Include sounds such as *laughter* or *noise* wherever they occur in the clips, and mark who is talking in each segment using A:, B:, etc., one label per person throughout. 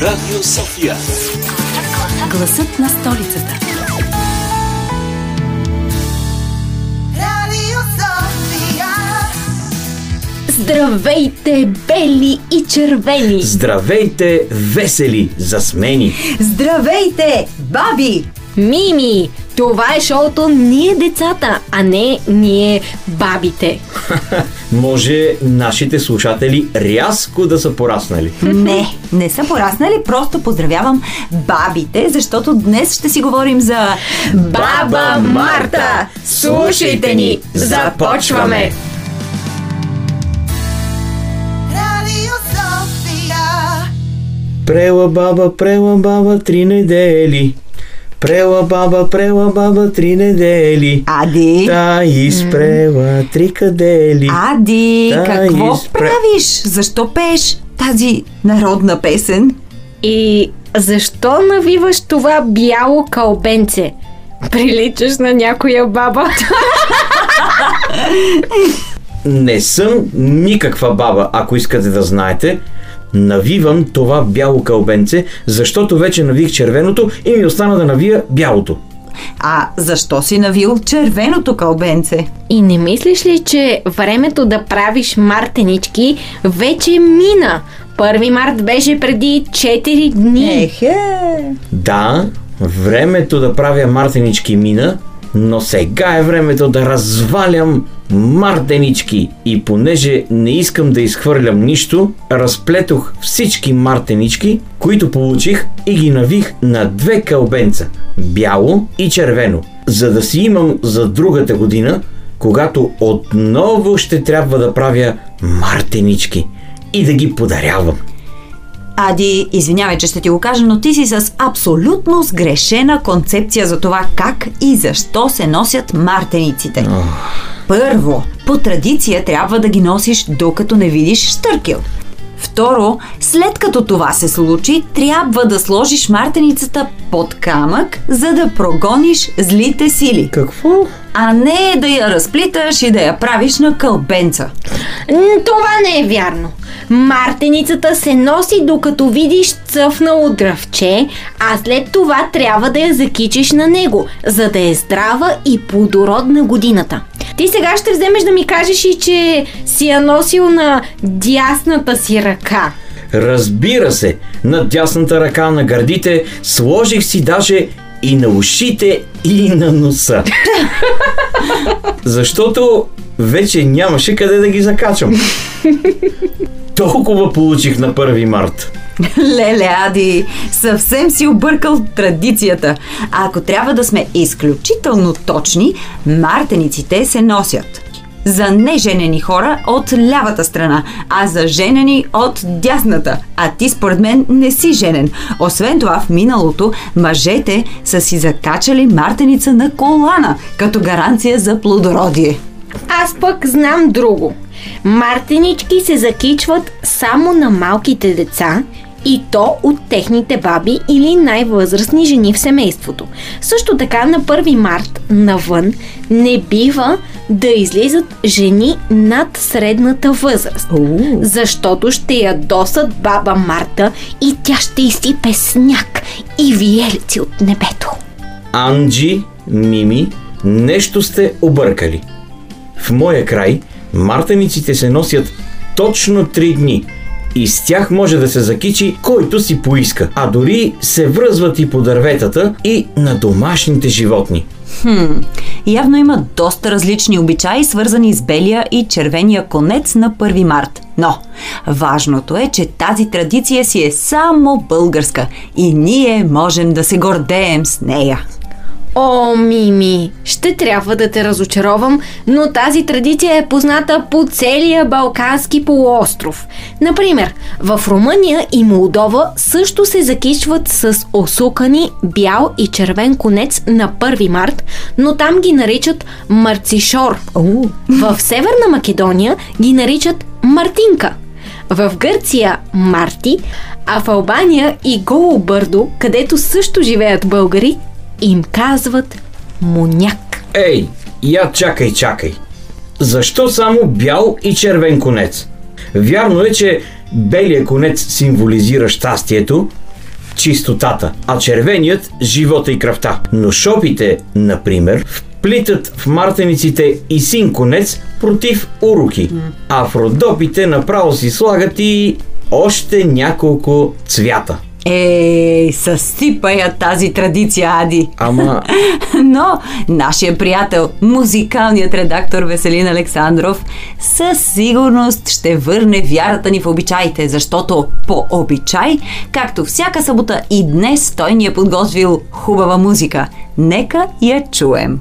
A: Радио София.
B: Гласът на столицата.
C: Здравейте, бели и червени!
D: Здравейте, весели, засмени!
B: Здравейте, баби!
C: Мими, това е шоуто Ние децата, а не Ние бабите. *laughs*
D: Може нашите слушатели рязко да са пораснали.
B: Не, не са пораснали, просто поздравявам бабите, защото днес ще си говорим за...
C: Баба Марта! Слушайте ни! Започваме!
D: Прела баба, прела баба, три недели. Прела баба, прела баба, три недели.
B: Ади!
D: Та изпрела три кадели.
B: Ади,
D: Та
B: какво
D: изпре-
B: правиш? Защо пееш тази народна песен?
C: И защо навиваш това бяло кълбенце? Приличаш на някоя баба. *laughs*
D: Не съм никаква баба, ако искате да знаете. Навивам това бяло кълбенце, защото вече навих червеното и ми остана да навия бялото.
B: А защо си навил червеното кълбенце?
C: И не мислиш ли, че времето да правиш мартенички вече мина? Първи март беше преди 4 дни.
B: Ехе!
D: Да, времето да правя мартенички мина, но сега е времето да развалям мартенички. И понеже не искам да изхвърлям нищо, разплетох всички мартенички, които получих и ги навих на две кълбенца – бяло и червено, за да си имам за другата година, когато отново ще трябва да правя мартенички и да ги подарявам.
B: Ади, извинявай, че ще ти го кажа, но ти си с абсолютно сгрешена концепция за това как и защо се носят мартениците. Първо, по традиция трябва да ги носиш докато не видиш штъркел. Второ, след като това се случи, трябва да сложиш мартеницата под камък, за да прогониш злите сили.
D: Какво?
B: А не да я разплиташ и да я правиш на кълбенца.
C: Това не е вярно. Мартеницата се носи докато видиш цъфнало дръвче, а след това трябва да я закичиш на него, за да е здрава и плодородна годината. Ти сега ще вземеш да ми кажеш и, че си я носил на дясната си ръка.
D: Разбира се, на дясната ръка на гърдите сложих си даже и на ушите и на носа. *laughs* Защото вече нямаше къде да ги закачам. *laughs* Толкова получих на 1 март.
B: Леле, Ади, съвсем си объркал традицията. А ако трябва да сме изключително точни, мартениците се носят. За неженени хора от лявата страна, а за женени от дясната. А ти според мен не си женен. Освен това, в миналото мъжете са си закачали мартеница на колана, като гаранция за плодородие.
C: Аз пък знам друго. Мартенички се закичват само на малките деца и то от техните баби или най-възрастни жени в семейството. Също така на 1 март навън не бива да излизат жени над средната възраст,
B: Уу.
C: защото ще ядосат баба Марта и тя ще изсипе сняг и виелици от небето.
D: Анджи, Мими, нещо сте объркали. В моя край мартениците се носят точно 3 дни и с тях може да се закичи който си поиска, а дори се връзват и по дърветата и на домашните животни.
B: Хм, явно има доста различни обичаи, свързани с белия и червения конец на 1 март. Но важното е, че тази традиция си е само българска и ние можем да се гордеем с нея.
C: О, Мими, ще трябва да те разочаровам, но тази традиция е позната по целия Балкански полуостров. Например, в Румъния и Молдова също се закичват с осукани бял и червен конец на 1 март, но там ги наричат марцишор. В Северна Македония ги наричат Мартинка. В Гърция Марти, а в Албания и Голо Бърдо, където също живеят българи, им казват Моняк.
D: Ей, я чакай, чакай. защо само бял и червен конец? Вярно е, че белият конец символизира щастието, чистотата, а червеният – живота и кръвта. Но шопите, например, вплитат в мартениците и син конец против уроки, а в родопите направо си слагат и още няколко цвята.
B: Ей, съсипа я тази традиция, Ади.
D: Ама *laughs*
B: Но нашия приятел, музикалният редактор Веселин Александров, със сигурност ще върне вярата ни в обичаите, защото по обичай, както всяка събота и днес той ни е подготвил хубава музика. Нека я чуем.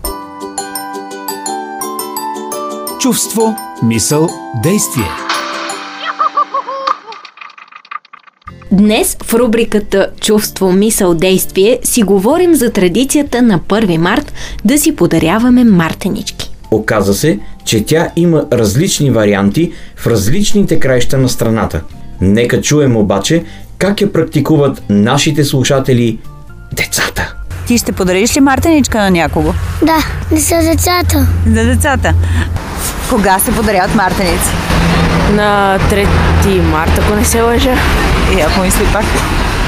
A: Чувство, мисъл, действие.
C: Днес в рубриката Чувство, мисъл, действие си говорим за традицията на 1 март да си подаряваме мартенички.
D: Оказа се, че тя има различни варианти в различните краища на страната. Нека чуем обаче как я практикуват нашите слушатели децата.
B: Ти ще подариш ли мартеничка на някого?
E: Да, не са децата.
B: За децата. Кога се подаряват мартеници?
F: На 3 марта, ако не се лъжа.
B: И ако мисли пак.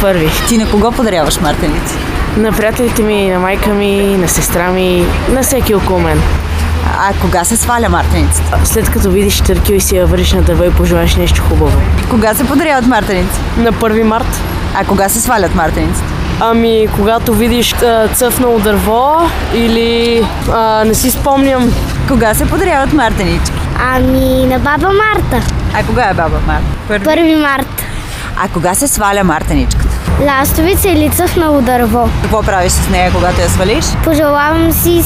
F: Първи.
B: Ти на кого подаряваш мартеници?
F: На приятелите ми, на майка ми, на сестра ми, на всеки около мен.
B: А кога се сваля мартеницата?
F: След като видиш търкил и си я върнеш на дърво и пожелаеш нещо хубаво.
B: Кога се подаряват мартеници?
F: На 1 март.
B: А кога се свалят мартениците?
F: Ами, когато видиш а, цъфнало дърво или а, не си спомням.
B: Кога се подаряват мартенички?
E: Ами на баба Марта.
B: А кога е баба Марта? Първи.
E: Първи март.
B: А кога се сваля мартеничката?
E: Ластовица или цъфнало дърво.
B: Какво правиш с нея, когато я свалиш?
E: Пожелавам си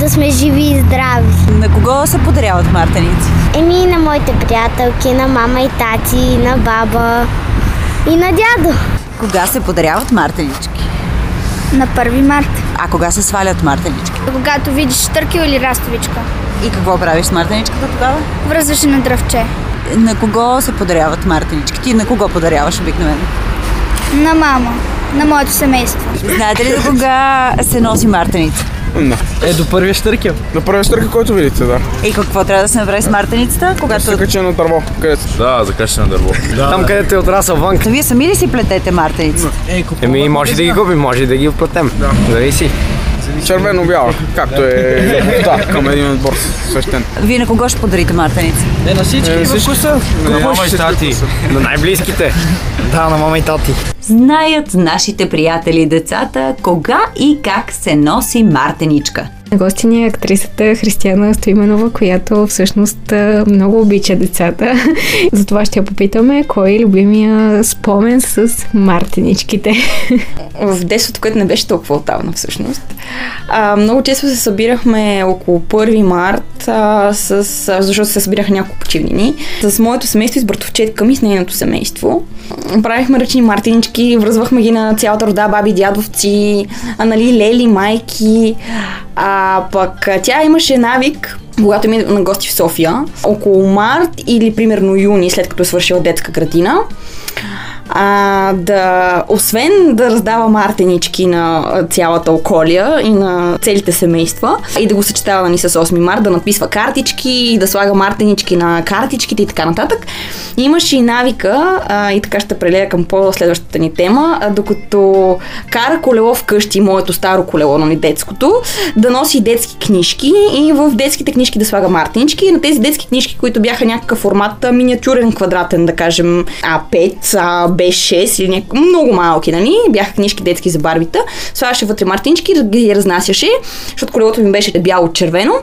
E: да сме живи и здрави.
B: На кого се подаряват мартеници?
E: Еми на моите приятелки, на мама и тати, на баба и на дядо.
B: Кога се подаряват мартенички?
E: На 1 март.
B: А кога се свалят мартенички?
E: Когато видиш търкил или растовичка.
B: И какво правиш с мартеничката тогава?
E: Връзваш на дръвче.
B: На кого се подаряват мартенички? Ти на кого подаряваш обикновено?
E: На мама. На моето семейство.
B: Знаете ли до кога се носи мартеница?
G: Е, до първия штъркел.
H: На първия стърка, който видите, да.
B: И какво трябва да се направи с мартеницата? Когато...
H: Се качи на дърво, където
I: Да, закача на дърво.
G: Там, където е отрасъл вън.
B: Вие сами ли си плетете мартеницата?
G: Еми, може да ги купим, може да ги оплатем. Да. Зависи.
H: Червено-бяла, както е да, към един отбор свещен.
B: Вие на кого ще подарите мартеница?
G: Е, на всички
H: Е, всички са.
I: Мама и тати.
G: На най-близките. Да, на мама и тати.
B: Знаят нашите приятели и децата кога и как се носи мартеничка.
J: На гости ни е актрисата Християна Стоименова, която всъщност много обича децата. *laughs* Затова ще я попитаме кой е любимия спомен с мартеничките.
K: в детството, което не беше толкова отдавна всъщност. Много често се събирахме около 1 март, с, защото се събираха няколко почивнини, с моето семейство и с братовчетка ми, с нейното семейство. Правихме ръчни мартинички, връзвахме ги на цялата рода, баби, дядовци, а, нали, лели, майки. А пък тя имаше навик, когато ми на гости в София, около март или примерно юни, след като е свършила детска градина, а, да, освен да раздава мартенички на цялата околия и на целите семейства и да го съчетава ни с 8 март, да написва картички и да слага мартенички на картичките и така нататък. Имаше и навика, а, и така ще прелея към по-следващата ни тема, а, докато кара колело вкъщи, моето старо колело, нали детското, да носи детски книжки и в детските книжки да слага мартенички и на тези детски книжки, които бяха някакъв формат а, миниатюрен, квадратен, да кажем А5, А6 или някакъв много малки, нали? Бяха книжки детски за барбита. Слагаше вътре мартинчики, ги разнасяше, защото колелото ми беше бяло-червено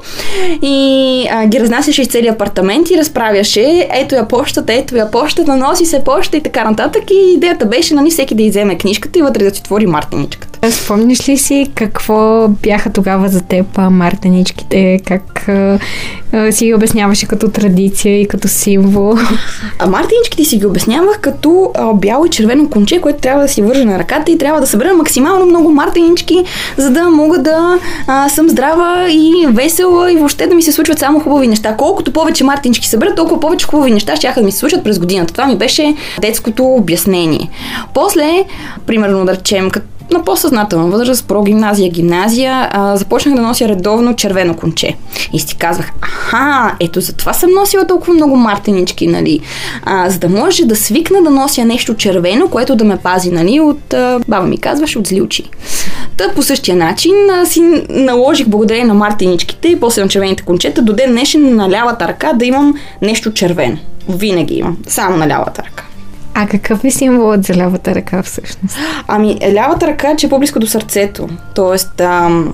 K: и а, ги разнасяше из целия апартамент и разправяше ето я почтата, ето я почтата, носи се почта и така нататък и идеята беше нали, всеки да иземе книжката и вътре да си отвори мартиничката.
J: Спомниш ли си какво бяха тогава за теб мартеничките? Как а, си ги обясняваше като традиция и като символ?
K: А мартиничките си ги обяснявах като а, бяло и червено конче, което трябва да си вържа на ръката и трябва да събера максимално много мартинички, за да мога да а, съм здрава и весела и въобще да ми се случват само хубави неща. Колкото повече мартинички събера, толкова повече хубави неща ще да ми се случат през годината. Това ми беше детското обяснение. После, примерно да речем, като на по-съзнателна възраст, про гимназия, гимназия, а, започнах да нося редовно червено конче. И си казвах, аха, ето за това съм носила толкова много мартенички, нали, а, за да може да свикна да нося нещо червено, което да ме пази, нали, от, а, баба ми казваше, от зли очи. Та по същия начин а, си наложих благодарение на мартеничките и после на червените кончета до ден днешен на лявата ръка да имам нещо червено. Винаги имам, само на лявата ръка.
J: А какъв е символът за лявата ръка всъщност?
K: Ами, лявата ръка, че е по-близко до сърцето. Тоест, ам,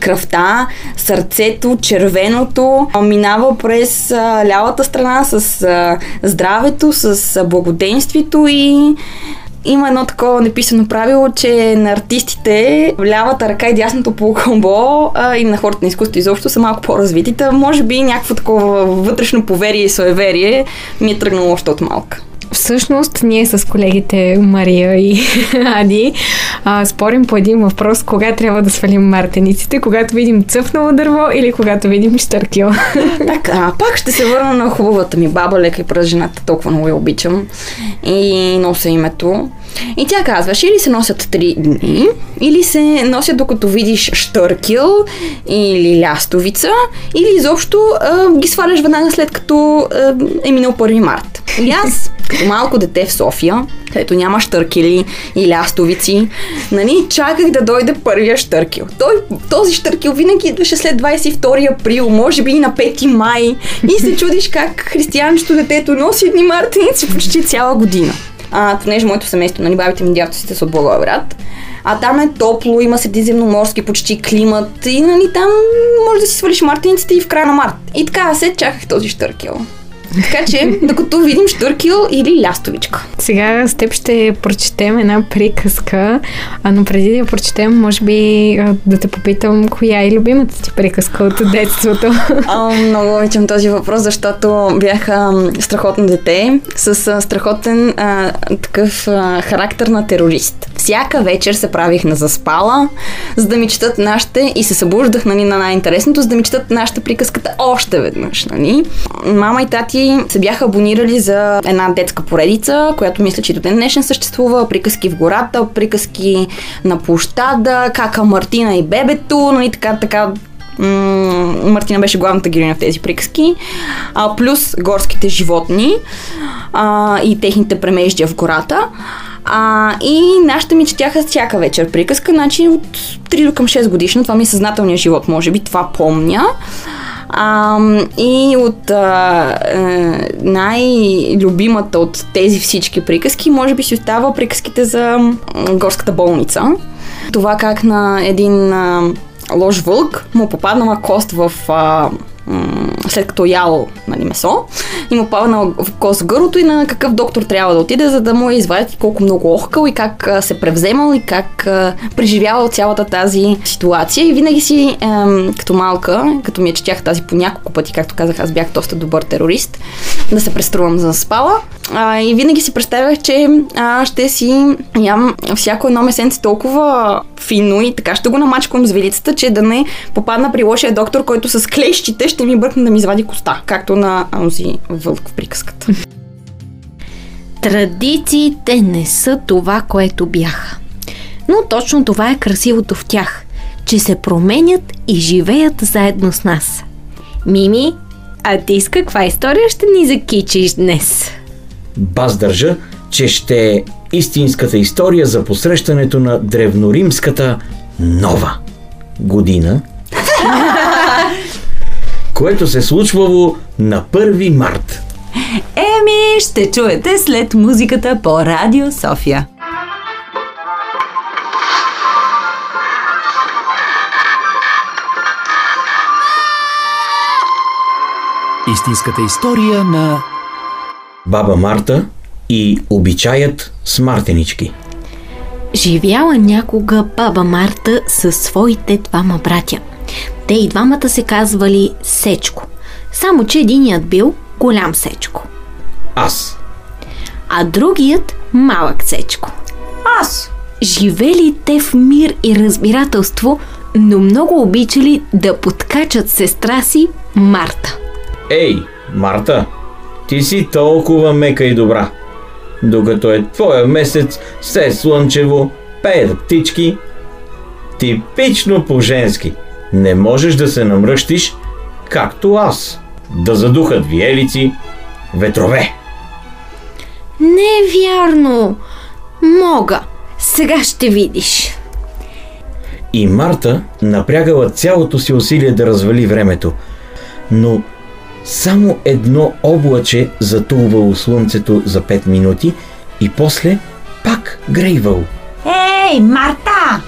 K: кръвта, сърцето, червеното минава през а, лявата страна с а, здравето, с а, благоденствието и има едно такова неписано правило, че на артистите лявата ръка и дясното полукълбо и на хората на изкуството изобщо са малко по-развити. Та, може би някакво такова вътрешно поверие и суеверие ми е тръгнало още от малка.
J: Всъщност, ние с колегите Мария и *laughs* Ади а, спорим по един въпрос, кога трябва да свалим мартениците, когато видим цъфнало дърво или когато видим штъркил. *laughs*
K: Така, пак ще се върна на хубавата ми баба, лека и през жената, толкова много я обичам и нося името. И тя казваше, или се носят три дни, или се носят докато видиш штъркил или лястовица, или изобщо а, ги сваляш веднага след като а, е минал 1 март. И аз, като малко дете в София, където няма штъркили и лястовици, нали, чаках да дойде първия штъркил. Той, този штъркил винаги идваше след 22 април, може би и на 5 май, и се чудиш как християнчето детето носи едни мартеници почти цяла година а, понеже моето семейство, нали, бабите ми дядовците са от Благоевград, а там е топло, има средиземноморски почти климат и нали, там може да си свалиш мартениците и в края на март. И така се чаках този штъркел. Така че, докато видим штъркил или лястовичка.
J: Сега с теб ще прочетем една приказка, а, но преди да я прочетем, може би да те попитам, коя е любимата ти приказка от детството? *laughs*
K: А, много обичам този въпрос, защото бях а, страхотно дете с а, страхотен а, такъв а, характер на терорист. Всяка вечер се правих на заспала, за да ми четат нашите и се събуждах нали, на най-интересното, за да ми четат нашата приказката още веднъж. Нали. Мама и тати се бяха абонирали за една детска поредица, която мисля, че до ден днешен съществува. Приказки в гората, приказки на площада, кака Мартина и бебето, нали, така, така Мартина беше главната героиня в тези приказки, а, плюс горските животни а, и техните премеждия в гората. А, и нашите ми четяха всяка вечер приказка, значи от 3 до към 6 годишна. Това ми е съзнателният живот, може би, това помня. А, и от а, е, най-любимата от тези всички приказки, може би си остава приказките за горската болница. Това как на един а, лош вълк му попаднала кост в а, след като ял нали, месо и му падна в кост в гърлото и на какъв доктор трябва да отиде, за да му извадят колко много охкал и как а, се превземал и как а, преживявал цялата тази ситуация. И винаги си, ем, като малка, като ми я четях тази по няколко пъти, както казах, аз бях доста добър терорист, да се преструвам за спала. А, и винаги си представях, че а, ще си ям всяко едно месенце толкова фино и така ще го намачквам с вилицата, че да не попадна при лошия доктор, който с клещите ще ми бъркне да ми извади коста, както на онзи вълк в приказката.
C: Традициите не са това, което бяха. Но точно това е красивото в тях, че се променят и живеят заедно с нас. Мими, а ти с каква история ще ни закичиш днес?
D: Баз държа, че ще истинската история за посрещането на древноримската нова година, което се случвало на 1 март.
B: Еми, ще чуете след музиката по Радио София.
A: Истинската история на
D: Баба Марта и обичаят с мартенички.
C: Живяла някога баба Марта със своите двама братя. Те и двамата се казвали Сечко. Само, че единият бил голям Сечко.
D: Аз.
C: А другият малък Сечко.
B: Аз.
C: Живели те в мир и разбирателство, но много обичали да подкачат сестра си Марта.
D: Ей, Марта, ти си толкова мека и добра. Докато е твоя месец, все е слънчево, пеят птички. Типично по-женски. Не можеш да се намръщиш, както аз. Да задухат виелици, ветрове.
C: Не е вярно. Мога. Сега ще видиш.
D: И Марта напрягала цялото си усилие да развали времето. Но само едно облаче затулвало слънцето за 5 минути и после пак грейвало.
B: Ей, Марта!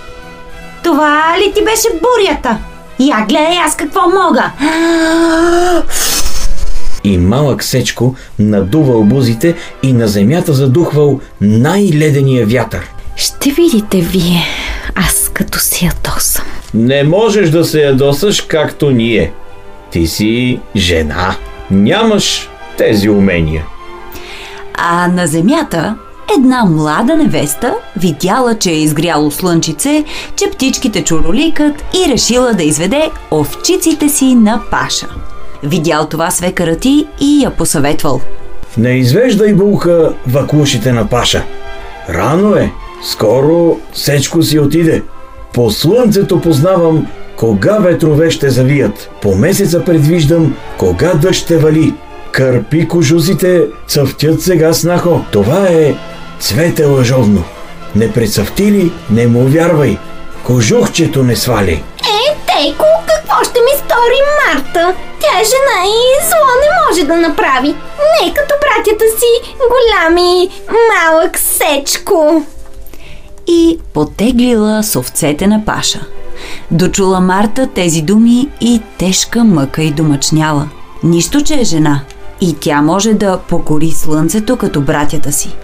B: Това ли ти беше бурята? Я гледай аз какво мога.
D: И малък сечко надувал бузите и на земята задухвал най-ледения вятър.
C: Ще видите вие, аз като си ядосам.
D: Не можеш да се ядосаш както ние. Ти си жена. Нямаш тези умения.
B: А на земята една млада невеста видяла, че е изгряло слънчице, че птичките чуроликат и решила да изведе овчиците си на паша. Видял това свекара ти и я посъветвал.
D: Не извеждай булка ваклушите на паша. Рано е. Скоро сечко си отиде. По слънцето познавам кога ветрове ще завият. По месеца предвиждам кога дъжд ще вали. Кърпи кожузите цъфтят сега снахо. Това е цвете лъжовно. Не прецъфти ли, не му вярвай. Кожухчето не свали.
C: Е, Тейко, какво ще ми стори Марта? Тя е жена и зло не може да направи. Не като братята си, голям и малък сечко.
B: И потеглила с овцете на паша. Дочула Марта тези думи и тежка мъка и домъчняла. Нищо, че е жена. И тя може да покори слънцето като братята си.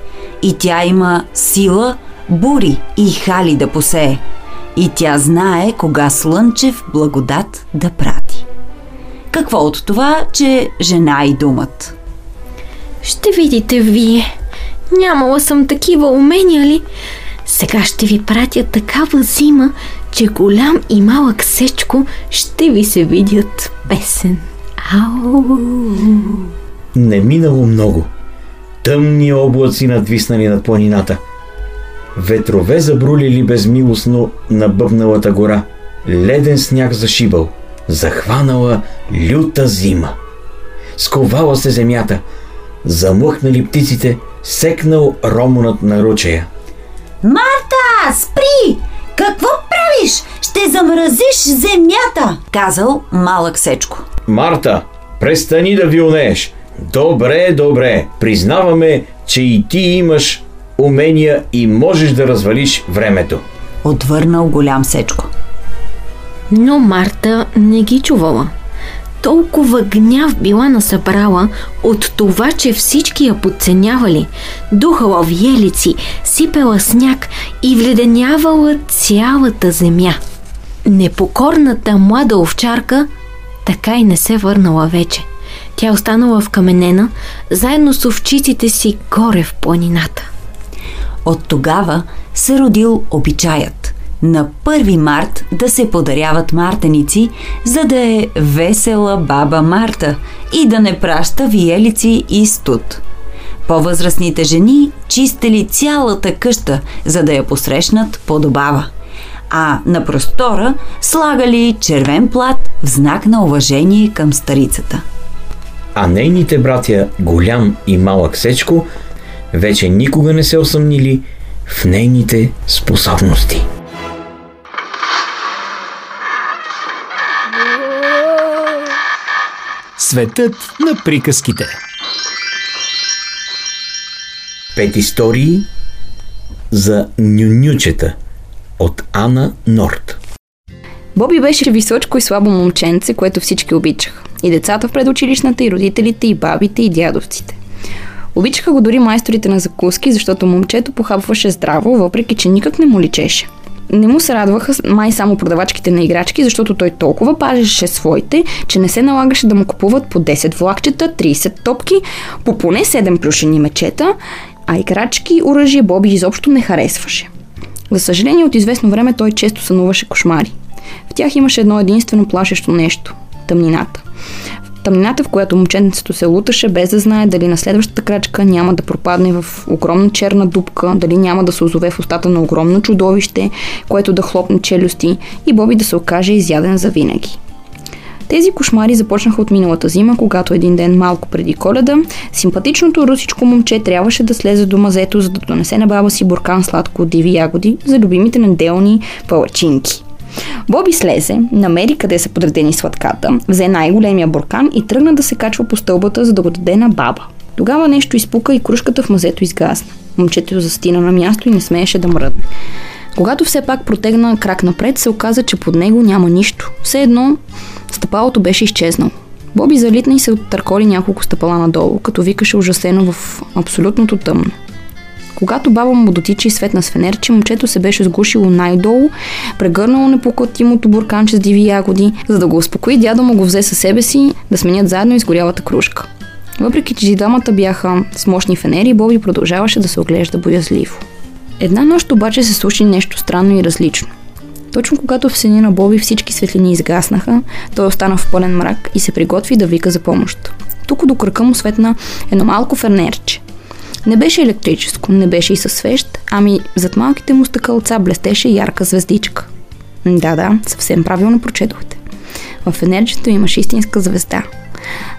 B: И тя има сила, бури и хали да посее. И тя знае кога слънчев благодат да прати. Какво от това, че жена и думат?
C: Ще видите вие. Нямала съм такива умения ли? Сега ще ви пратя такава зима, че голям и малък сечко ще ви се видят песен. Ау!
D: Не минало много. Тъмни облаци надвиснали над планината. Ветрове забрулили безмилостно на бъбналата гора. Леден сняг зашибал. Захванала люта зима. Сковала се земята. Замлъкнали птиците, секнал ромонът на ручея.
B: Марта, спри! Земята! Казал малък сечко.
D: Марта, престани да вилнееш. Добре, добре. Признаваме, че и ти имаш умения и можеш да развалиш времето.
B: Отвърнал голям сечко.
C: Но Марта не ги чувала. Толкова гняв била насъбрала от това, че всички я подценявали. Духала виелици, сипела сняг и вледенявала цялата земя. Непокорната млада овчарка така и не се върнала вече. Тя останала в каменена, заедно с овчиците си горе в планината.
B: От тогава се родил обичаят на 1 март да се подаряват мартеници, за да е весела баба Марта и да не праща виелици и студ. По-възрастните жени чистели цялата къща, за да я посрещнат подобава. А на простора слагали червен плат в знак на уважение към старицата.
D: А нейните братя Голям и Малък Сечко вече никога не се осъмнили в нейните способности.
A: Светът на приказките.
D: Пет истории за нюнючета от Ана Норт.
K: Боби беше височко и слабо момченце, което всички обичаха. И децата в предучилищната, и родителите, и бабите, и дядовците. Обичаха го дори майсторите на закуски, защото момчето похапваше здраво, въпреки че никак не му личеше. Не му се радваха май само продавачките на играчки, защото той толкова пазеше своите, че не се налагаше да му купуват по 10 влакчета, 30 топки, по поне 7 плюшени мечета, а играчки, оръжие Боби изобщо не харесваше. За съжаление, от известно време той често сънуваше кошмари. В тях имаше едно единствено плашещо нещо – тъмнината. Тъмнината, в която момченцето се луташе, без да знае дали на следващата крачка няма да пропадне в огромна черна дупка, дали няма да се озове в устата на огромно чудовище, което да хлопне челюсти и Боби да се окаже изяден за винаги. Тези кошмари започнаха от миналата зима, когато един ден малко преди коледа, симпатичното русичко момче трябваше да слезе до мазето, за да донесе на баба си буркан сладко от диви ягоди за любимите неделни палачинки. Боби слезе, намери къде са подредени сладката, взе най-големия буркан и тръгна да се качва по стълбата, за да го даде на баба. Тогава нещо изпука и кружката в мазето изгасна. Момчето застина на място и не смееше да мръдне. Когато все пак протегна крак напред, се оказа, че под него няма нищо. Все едно стъпалото беше изчезнало. Боби залитна и се оттърколи няколко стъпала надолу, като викаше ужасено в абсолютното тъмно. Когато баба му дотича и светна с фенерче, момчето се беше сгушило най-долу, прегърнало непоклатимото бурканче с диви ягоди, за да го успокои, дядо му го взе със себе си да сменят заедно изгорялата кружка. Въпреки, че двамата бяха с мощни фенери, Боби продължаваше да се оглежда боязливо. Една нощ обаче се случи нещо странно и различно. Точно когато в сени на Боби всички светлини изгаснаха, той остана в пълен мрак и се приготви да вика за помощ. Тук до кръка му светна едно малко фернерче. Не беше електрическо, не беше и със свещ, ами зад малките му стъкълца блестеше ярка звездичка. Да, да, съвсем правилно прочетохте. В фенерчето имаше истинска звезда.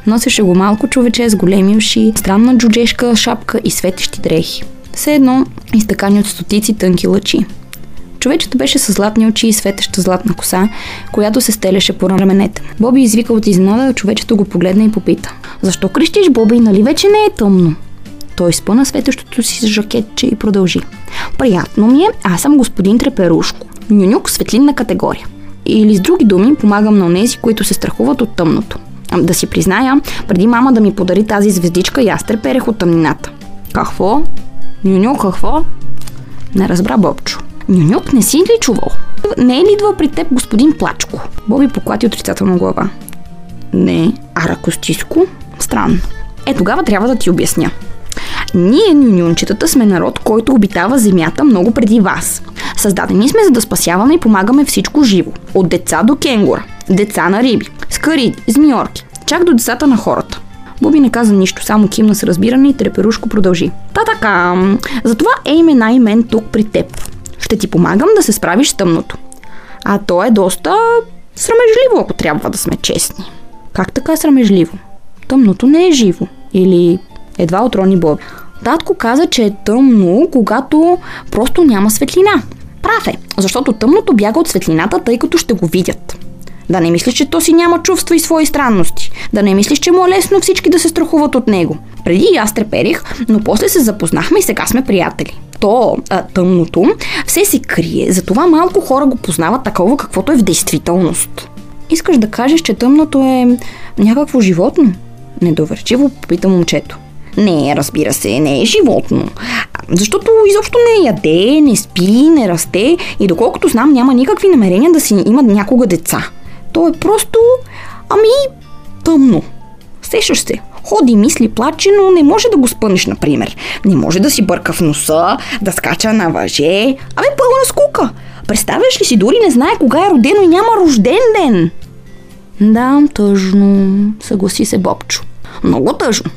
K: Носеше го малко човече с големи уши, странна джуджешка шапка и светещи дрехи. Все едно изтъкани от стотици тънки лъчи. Човечето беше с златни очи и светеща златна коса, която се стелеше по раменете. Боби извика от изненада, човечето го погледна и попита. Защо крещиш, Боби, нали вече не е тъмно? Той спъна светещото си жакетче и продължи. Приятно ми е, аз съм господин Треперушко. Нюнюк светлинна категория. Или с други думи, помагам на онези, които се страхуват от тъмното. Да си призная, преди мама да ми подари тази звездичка и аз треперех от тъмнината. Какво? Нюнюк, какво? Не разбра Бобчо. Нюнюк, не си ли чувал? Не е ли идвал при теб господин Плачко? Боби поклати отрицателно глава. Не. А ръкостиско? Странно. Е, тогава трябва да ти обясня. Ние, нюнюнчетата, сме народ, който обитава земята много преди вас. Създадени сме за да спасяваме и помагаме всичко живо. От деца до кенгура, деца на риби, скариди, змиорки, чак до децата на хората. Боби не каза нищо, само кимна с разбиране и треперушко продължи. Та така, затова е имена и мен тук при теб. Ще ти помагам да се справиш с тъмното. А то е доста срамежливо, ако трябва да сме честни. Как така е срамежливо? Тъмното не е живо. Или едва отрони Боби. Татко каза, че е тъмно, когато просто няма светлина. Прав е, защото тъмното бяга от светлината, тъй като ще го видят. Да не мислиш, че то си няма чувства и свои странности. Да не мислиш, че му е лесно всички да се страхуват от него. Преди и аз треперих, но после се запознахме и сега сме приятели. То, а, тъмното, все се крие, затова малко хора го познават такова, каквото е в действителност. Искаш да кажеш, че тъмното е някакво животно? Недоверчиво попита момчето. Не, разбира се, не е животно. Защото изобщо не яде, не спи, не расте и доколкото знам няма никакви намерения да си имат някога деца. То е просто, ами, тъмно. Сещаш се, ходи, мисли, плаче, но не може да го спънеш, например. Не може да си бърка в носа, да скача на въже. Абе, пълна скука. Представяш ли си, дори не знае кога е родено и няма рожден ден. Да, тъжно, съгласи се Бобчо. Много тъжно.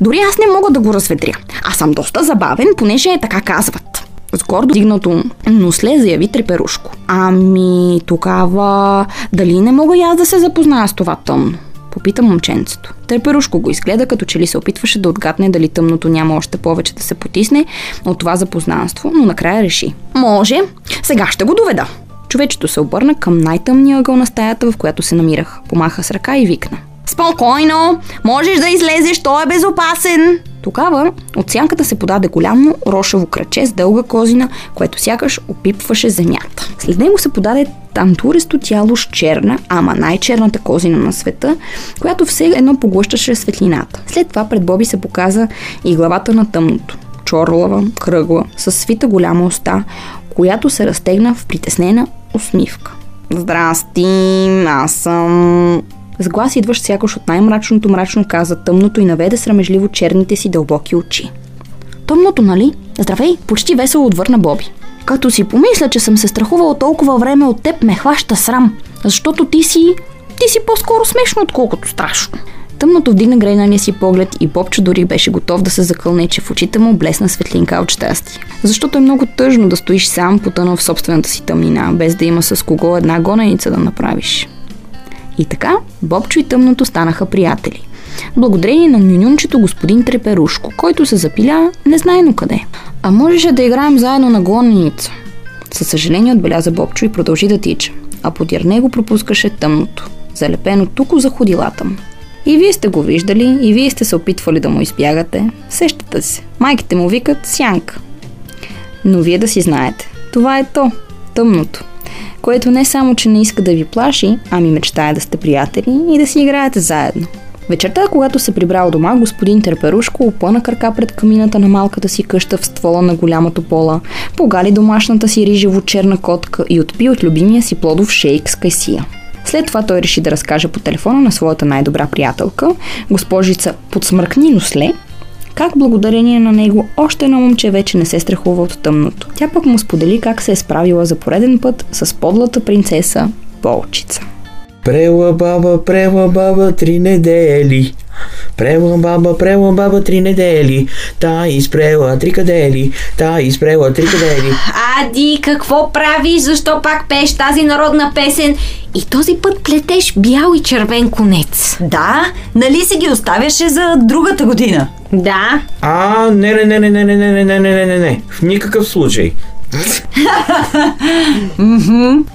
K: Дори аз не мога да го разветря. Аз съм доста забавен, понеже е така казват. С гордо дигнато носле заяви Треперушко. Ами, тогава дали не мога и аз да се запозная с това тъмно? Попита момченцето. Треперушко го изгледа, като че ли се опитваше да отгадне дали тъмното няма още повече да се потисне от това запознанство, но накрая реши. Може, сега ще го доведа. Човечето се обърна към най-тъмния ъгъл на стаята, в която се намирах. Помаха с ръка и викна. Спокойно! Можеш да излезеш, той е безопасен! Тогава от сянката се подаде голямо рошево краче с дълга козина, което сякаш опипваше земята. След него се подаде тантуресто тяло с черна, ама най-черната козина на света, която все едно поглъщаше светлината. След това пред Боби се показа и главата на тъмното. Чорлава, кръгла, с свита голяма уста, която се разтегна в притеснена усмивка. Здрасти, аз съм с глас идващ сякаш от най-мрачното мрачно каза тъмното и наведе срамежливо черните си дълбоки очи. Тъмното, нали? Здравей, почти весело отвърна Боби. Като си помисля, че съм се страхувала толкова време от теб, ме хваща срам, защото ти си... ти си по-скоро смешно, отколкото страшно. Тъмното вдигна грейнания си поглед и Бобчо дори беше готов да се закълне, че в очите му блесна светлинка от щастие. Защото е много тъжно да стоиш сам потънал в собствената си тъмнина, без да има с кого една гоненица да направиш. И така, Бобчо и Тъмното станаха приятели. Благодарение на нюнюнчето господин Треперушко, който се запиля незнайно къде. А можеше да играем заедно на гоненица. Със съжаление отбеляза Бобчо и продължи да тича, а подир него пропускаше тъмното, залепено тук за ходилата му. И вие сте го виждали, и вие сте се опитвали да му избягате. Сещате се. Майките му викат Сянка. Но вие да си знаете, това е то, тъмното, което не само, че не иска да ви плаши, ами мечтае да сте приятели и да си играете заедно. Вечерта, когато се прибрал дома, господин Терперушко опъна крака пред камината на малката си къща в ствола на голямото пола, погали домашната си рижево черна котка и отпи от любимия си плодов шейк с кайсия. След това той реши да разкаже по телефона на своята най-добра приятелка, госпожица Подсмъркни Носле, как благодарение на него още едно момче вече не се страхува от тъмното. Тя пък му сподели как се е справила за пореден път с подлата принцеса Болчица.
D: Прела баба, прела баба, три недели. Прела баба, прела баба, три недели. Та изпрела три кадели. Та изпрела три кадели.
C: Ади, какво правиш? Защо пак пееш тази народна песен? И този път плетеш бял и червен конец.
B: Да, нали си ги оставяше за другата година?
C: Да.
D: А, не, не, не, не, не, не, не, не, не, не, не, не. В никакъв случай.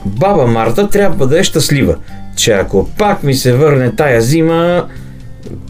D: Баба Марта трябва да е щастлива, че ако пак ми се върне тая зима,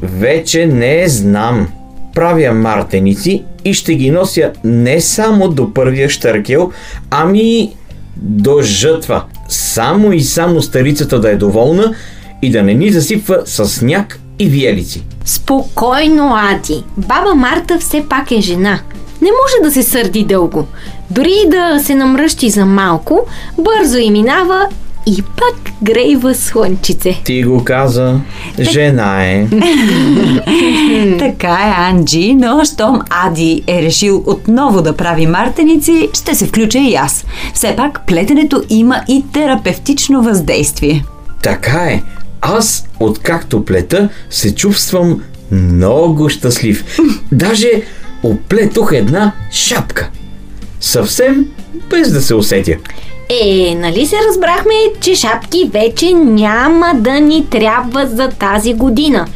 D: вече не знам. Правя мартеници и ще ги нося не само до първия штъркел, ами до жътва. Само и само старицата да е доволна и да не ни засипва с сняг и виелици.
C: Спокойно, Ади. Баба Марта все пак е жена. Не може да се сърди дълго. Дори да се намръщи за малко, бързо и минава и пак грейва слънчице.
D: Ти го каза, жена е. *laughs*
B: така е, Анджи, но щом Ади е решил отново да прави мартеници, ще се включа и аз. Все пак плетенето има и терапевтично въздействие.
D: Така е. Аз, откакто плета, се чувствам много щастлив. *laughs* Даже оплетох една шапка. Съвсем без да се усетя.
C: Е, нали се разбрахме, че шапки вече няма да ни трябва за тази година.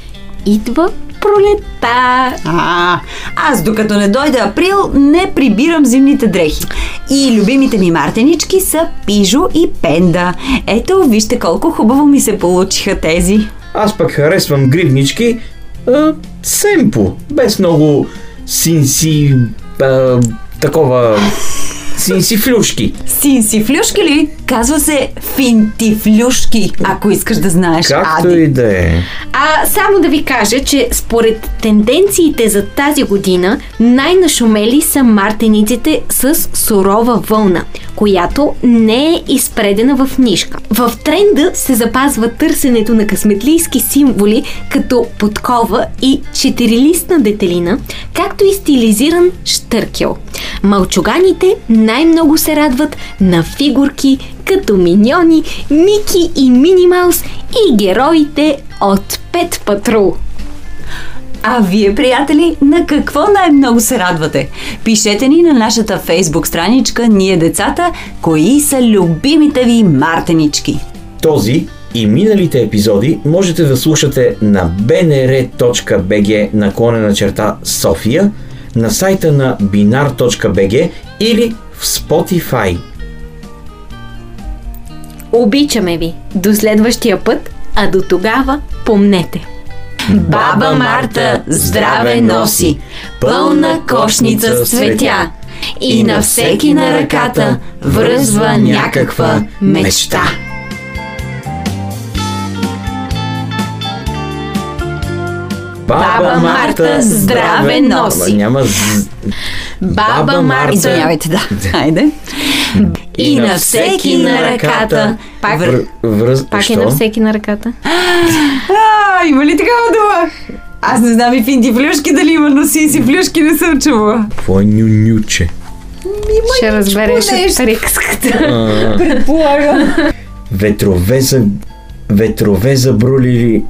C: Идва пролета.
B: А, аз докато не дойде април, не прибирам зимните дрехи. И любимите ми мартенички са Пижо и Пенда. Ето, вижте колко хубаво ми се получиха тези.
D: Аз пък харесвам гривнички а, семпо, без много синси, а, такова синсифлюшки.
B: Синсифлюшки ли? Казва се финтифлюшки, ако искаш да знаеш.
D: Както
B: Ади.
D: и да е.
C: А само да ви кажа, че според тенденциите за тази година, най-нашумели са мартениците с сурова вълна, която не е изпредена в нишка. В тренда се запазва търсенето на късметлийски символи, като подкова и четирилистна детелина, както и стилизиран штъркел. Малчуганите най-много се радват на фигурки като миньони, Мики и Мини Маус и героите от Пет Патрул.
B: А вие, приятели, на какво най-много се радвате? Пишете ни на нашата фейсбук страничка Ние децата, кои са любимите ви мартенички.
D: Този и миналите епизоди можете да слушате на bnr.bg наклонена черта София, на сайта на binar.bg или в Spotify.
C: Обичаме ви! До следващия път, а до тогава помнете!
B: Баба Марта здраве носи, пълна кошница с цветя и на всеки на ръката връзва някаква мечта. Баба Марта здраве носи.
D: Няма з...
B: Баба Марта... Извинявайте, да. *laughs* Хайде. И на всеки на ръката
C: Пак,
D: Вър... Връз...
C: пак е на всеки на ръката. *gasps*
B: А, има ли такава дума? Аз не знам и финти флюшки дали има, но си си флюшки не съм чувала.
D: Какво е нюнюче?
C: Ще разбереш от приказката.
B: Предполагам.
D: ветрове за... Ветрове забрулили